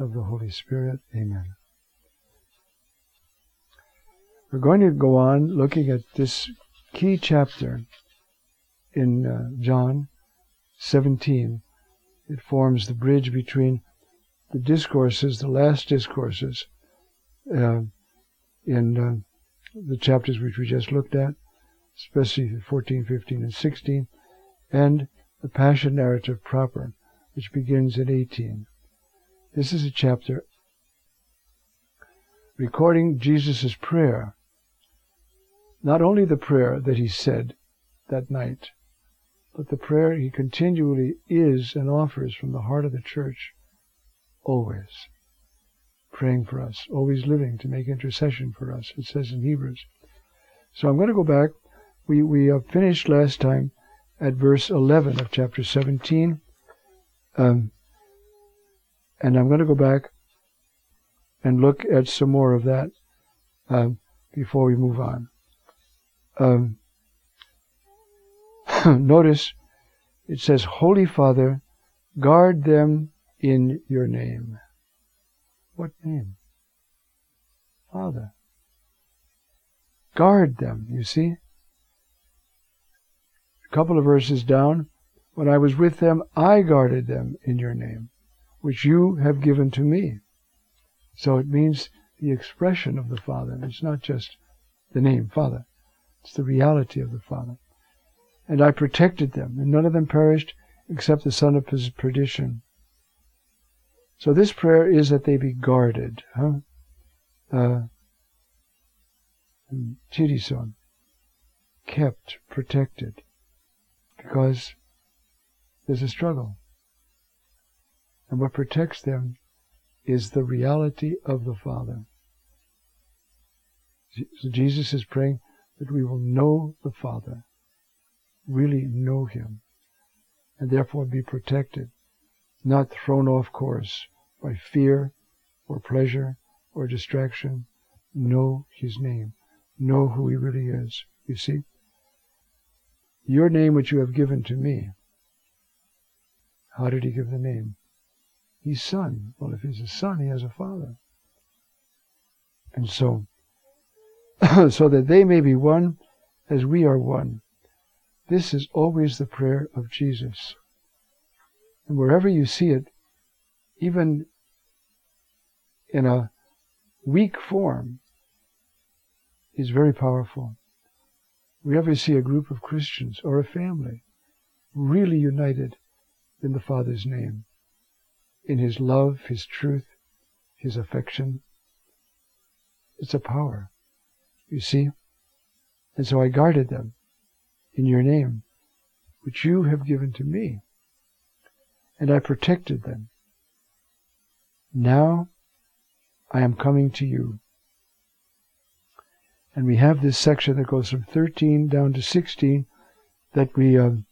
of the Holy Spirit. Amen. We're going to go on looking at this key chapter in uh, John 17. It forms the bridge between the discourses, the last discourses, uh, in uh, the chapters which we just looked at, especially 14, 15, and 16, and the Passion narrative proper, which begins in 18. This is a chapter recording Jesus' prayer, not only the prayer that he said that night, but the prayer he continually is and offers from the heart of the church, always praying for us, always living to make intercession for us, it says in Hebrews. So I'm going to go back. We, we finished last time at verse 11 of chapter 17. Um, and I'm going to go back and look at some more of that um, before we move on. Um, notice it says, Holy Father, guard them in your name. What name? Father. Guard them, you see? A couple of verses down, when I was with them, I guarded them in your name, which you have given to me. So it means the expression of the Father. and It's not just the name Father. It's the reality of the Father. And I protected them, and none of them perished except the son of perdition. So this prayer is that they be guarded. Huh? Uh, Chirison, kept, protected, because there's a struggle. And what protects them is the reality of the Father. So Jesus is praying that we will know the Father, really know Him, and therefore be protected, not thrown off course by fear or pleasure or distraction. Know His name. Know who He really is. You see? Your name which you have given to me. How did He give the name? He's Son. Well, if He's a Son, He has a Father. And so, so that they may be one as we are one. This is always the prayer of Jesus. And wherever you see it, even in a weak form, is very powerful. We ever see a group of Christians or a family really united in the Father's name, in His love, His truth, His affection. It's a power, you see. And so I guarded them in your name, which you have given to me, and I protected them. Now I am coming to you. And we have this section that goes from 13 down to 16 that we um,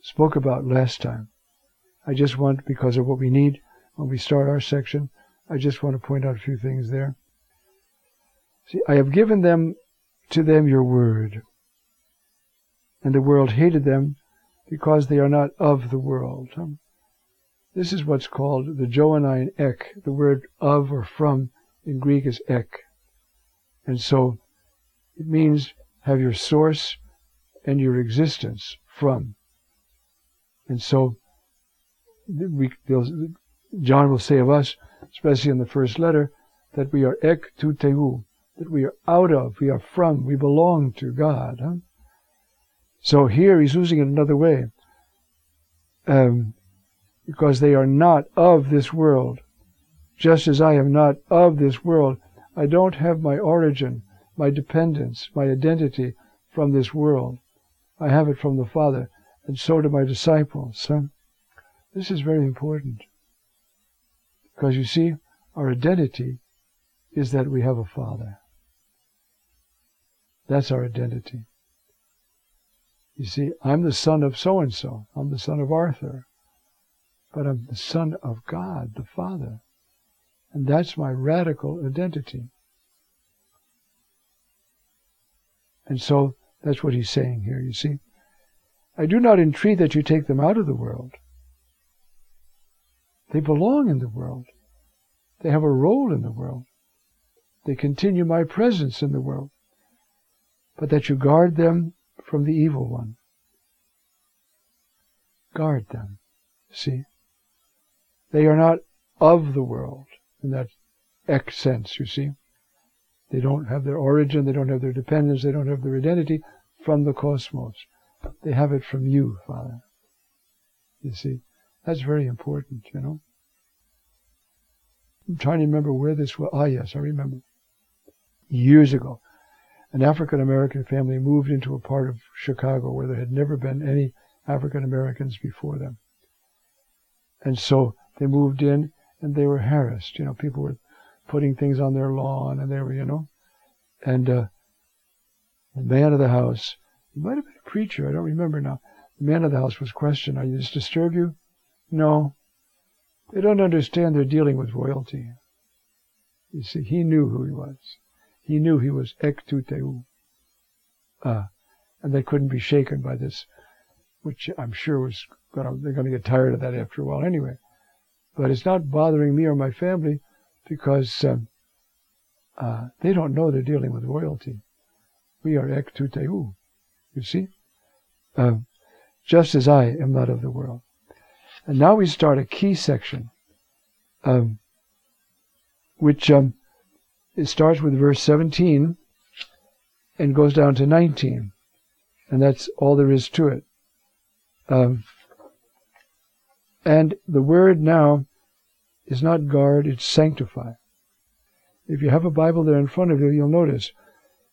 spoke about last time. I just want, because of what we need when we start our section, I just want to point out a few things there. See, I have given them to them your word, and the world hated them because they are not of the world. Um, this is what's called the Johannine ek. The word of or from in Greek is ek. And so it means have your source and your existence from. And so we, John will say of us, especially in the first letter, that we are ek tou theou, that we are out of, we are from, we belong to God. Huh? So here he's using it another way. Um, because they are not of this world. Just as I am not of this world, I don't have my origin, my dependence, my identity from this world. I have it from the Father, and so do my disciples. Huh? This is very important. Because you see, Our identity is that we have a Father. That's our identity. You see, I'm the son of so and so. I'm the son of Arthur. But I'm the son of God, the Father. And that's my radical identity. And so that's what he's saying here, you see. I do not entreat that you take them out of the world. They belong in the world. They have a role in the world. They continue my presence in the world. But that you guard them from the evil one. Guard them. See? They are not of the world in that ek sense, you see. They don't have their origin, they don't have their dependence, they don't have their identity from the cosmos. They have it from you, Father. You see, that's very important, you know. I'm trying to remember where this was. Ah, yes, I remember. Years ago, an African American family moved into a part of Chicago where there had never been any African Americans before them. And so they moved in and they were harassed. You know, people were putting things on their lawn and they were, you know. And uh, the man of the house, he might have been a preacher, I don't remember now. The man of the house was questioned, Are you this disturb you? No. They don't understand they're dealing with royalty. You see, he knew who he was. He knew he was ek tou theou. Uh, and they couldn't be shaken by this, which I'm sure was gonna, they're gonna get tired of that after a while anyway. But it's not bothering me or my family because um, uh, they don't know they're dealing with royalty. We are ek tou theou. You see? Uh, just as I am not of the world. And now we start a key section, um, which um, it starts with verse 17 and goes down to 19. And that's all there is to it. Um, and the word now is not guard, it's sanctify. If you have a Bible there in front of you, you'll notice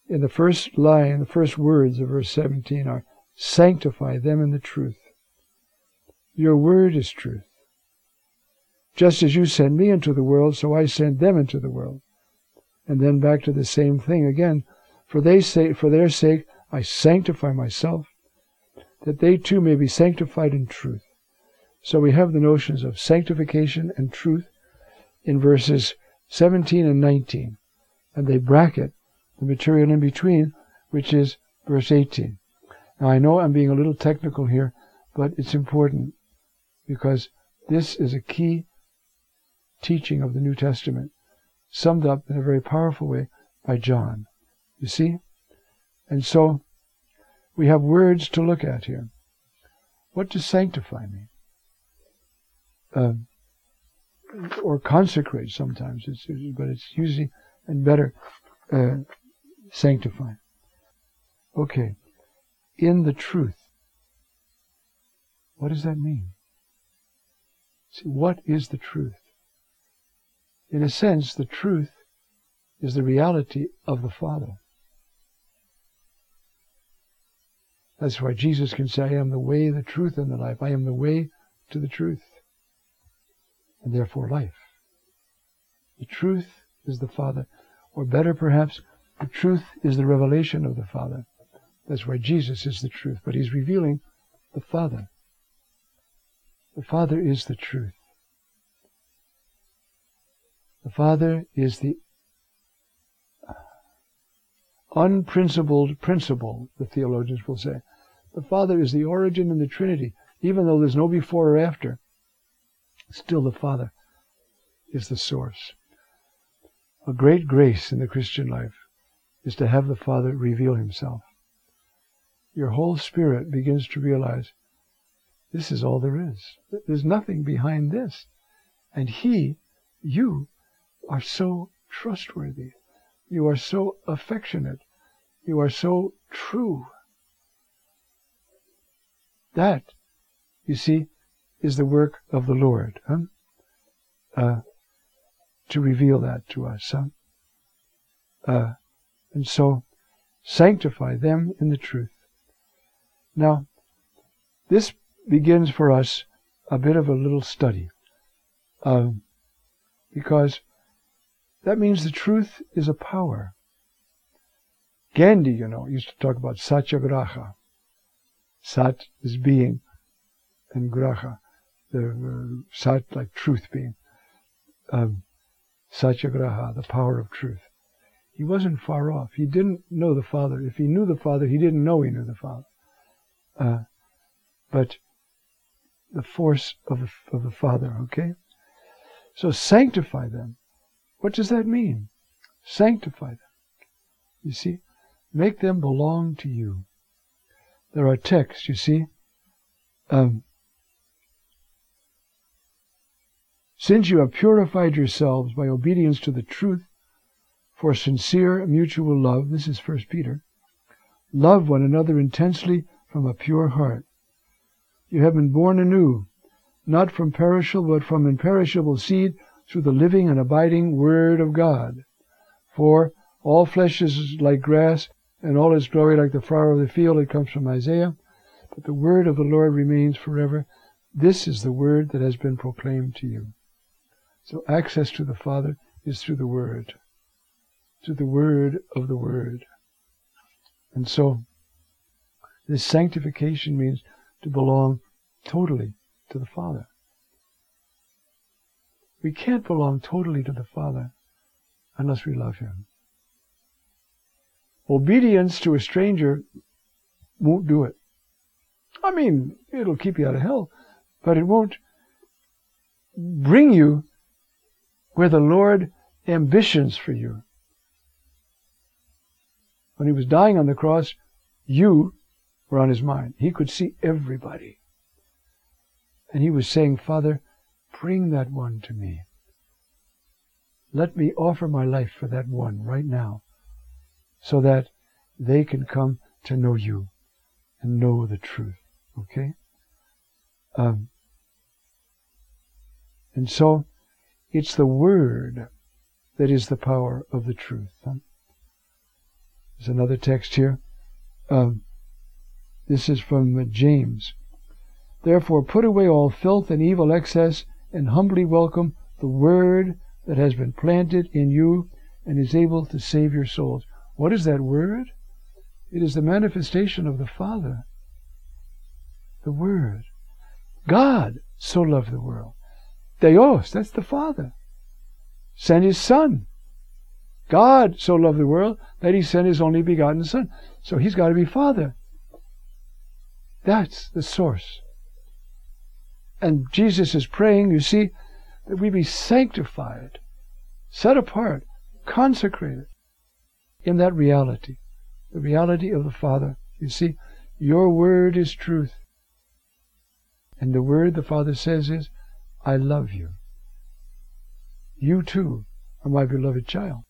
in the first line, the first words of verse 17 are sanctify them in the truth. Your word is truth. Just as you send me into the world, so I send them into the world. And then back to the same thing again. For they say, for their sake, I sanctify myself, that they too may be sanctified in truth. So we have the notions of sanctification and truth in verses 17 and 19. And they bracket the material in between, which is verse 18. Now I know I'm being a little technical here, but it's important because this is a key teaching of the New Testament, summed up in a very powerful way by John. You see? And so we have words to look at here. What does sanctify mean? Um, or consecrate sometimes, it's, but it's usually and better uh, sanctify. Okay, in the truth. What does that mean? See, what is the truth? In a sense, the truth is the reality of the Father. That's why Jesus can say, I am the way, the truth, and the life. I am the way to the truth, and therefore life. The truth is the Father. Or better, perhaps, the truth is the revelation of the Father. That's why Jesus is the truth, but he's revealing the Father. The Father is the truth. The Father is the unprincipled principle, the theologians will say. The Father is the origin in the Trinity. Even though there's no before or after, still the Father is the source. A great grace in the Christian life is to have the Father reveal himself. Your whole spirit begins to realize this is all there is. There's nothing behind this. And He, you, are so trustworthy. You are so affectionate. You are so true. That, you see, is the work of the Lord. Huh? Uh, to reveal that to us. Huh? Uh, and so, sanctify them in the truth. Now, this begins for us a bit of a little study. Um, because That means the truth is a power. Gandhi, you know, used to talk about satyagraha. Sat is being, and graha, the uh, sat like truth being. Um, satyagraha, the power of truth. He wasn't far off. He didn't know the Father. If he knew the Father, he didn't know he knew the Father. Uh, but the force of the, of the Father, okay? So sanctify them. What does that mean? Sanctify them. You see? Make them belong to you. There are texts, you see. Um, Since you have purified yourselves by obedience to the truth for sincere mutual love, this is First Peter, love one another intensely from a pure heart. You have been born anew, not from perishable, but from imperishable seed, through the living and abiding Word of God. For all flesh is like grass, and all its glory like the flower of the field. It comes from Isaiah. But the word of the Lord remains forever. This is the word that has been proclaimed to you. So access to the Father is through the Word, through the Word of the Word. And so, this sanctification means to belong totally to the Father. We can't belong totally to the Father unless we love Him. Obedience to a stranger won't do it. I mean, it'll keep you out of hell, but it won't bring you where the Lord ambitions for you. When he was dying on the cross, you were on his mind. He could see everybody. And he was saying, Father, bring that one to me. Let me offer my life for that one right now so that they can come to know you and know the truth. Okay? Um, and so it's the Word that is the power of the truth. There's another text here. Um, this is from James. Therefore, put away all filth and evil excess, and humbly welcome the Word that has been planted in you and is able to save your souls. What is that Word? It is the manifestation of the Father. The Word. God so loved the world Deus, that's the Father, sent His Son. God so loved the world that He sent His only begotten Son. So He's got to be Father. That's the source. And Jesus is praying, you see, that we be sanctified, set apart, consecrated in that reality, the reality of the Father. You see, your word is truth. And the word the Father says is, I love you. You too are my beloved child.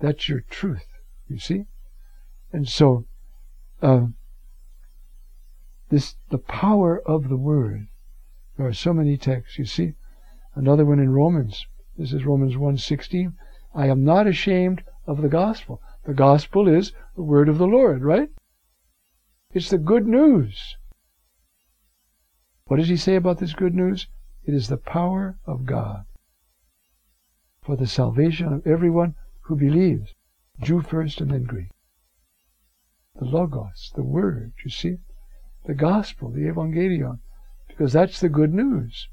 That's your truth, you see? And so, uh, this, the power of the word. There are so many texts, you see? Another one in Romans. This is Romans 1.16. I am not ashamed of the gospel. The gospel is the word of the Lord, right? It's the good news. What does he say about this good news? It is the power of God for the salvation of everyone who believes, Jew first and then Greek. The Logos, the Word, you see? The Gospel, the Evangelion, because that's the good news.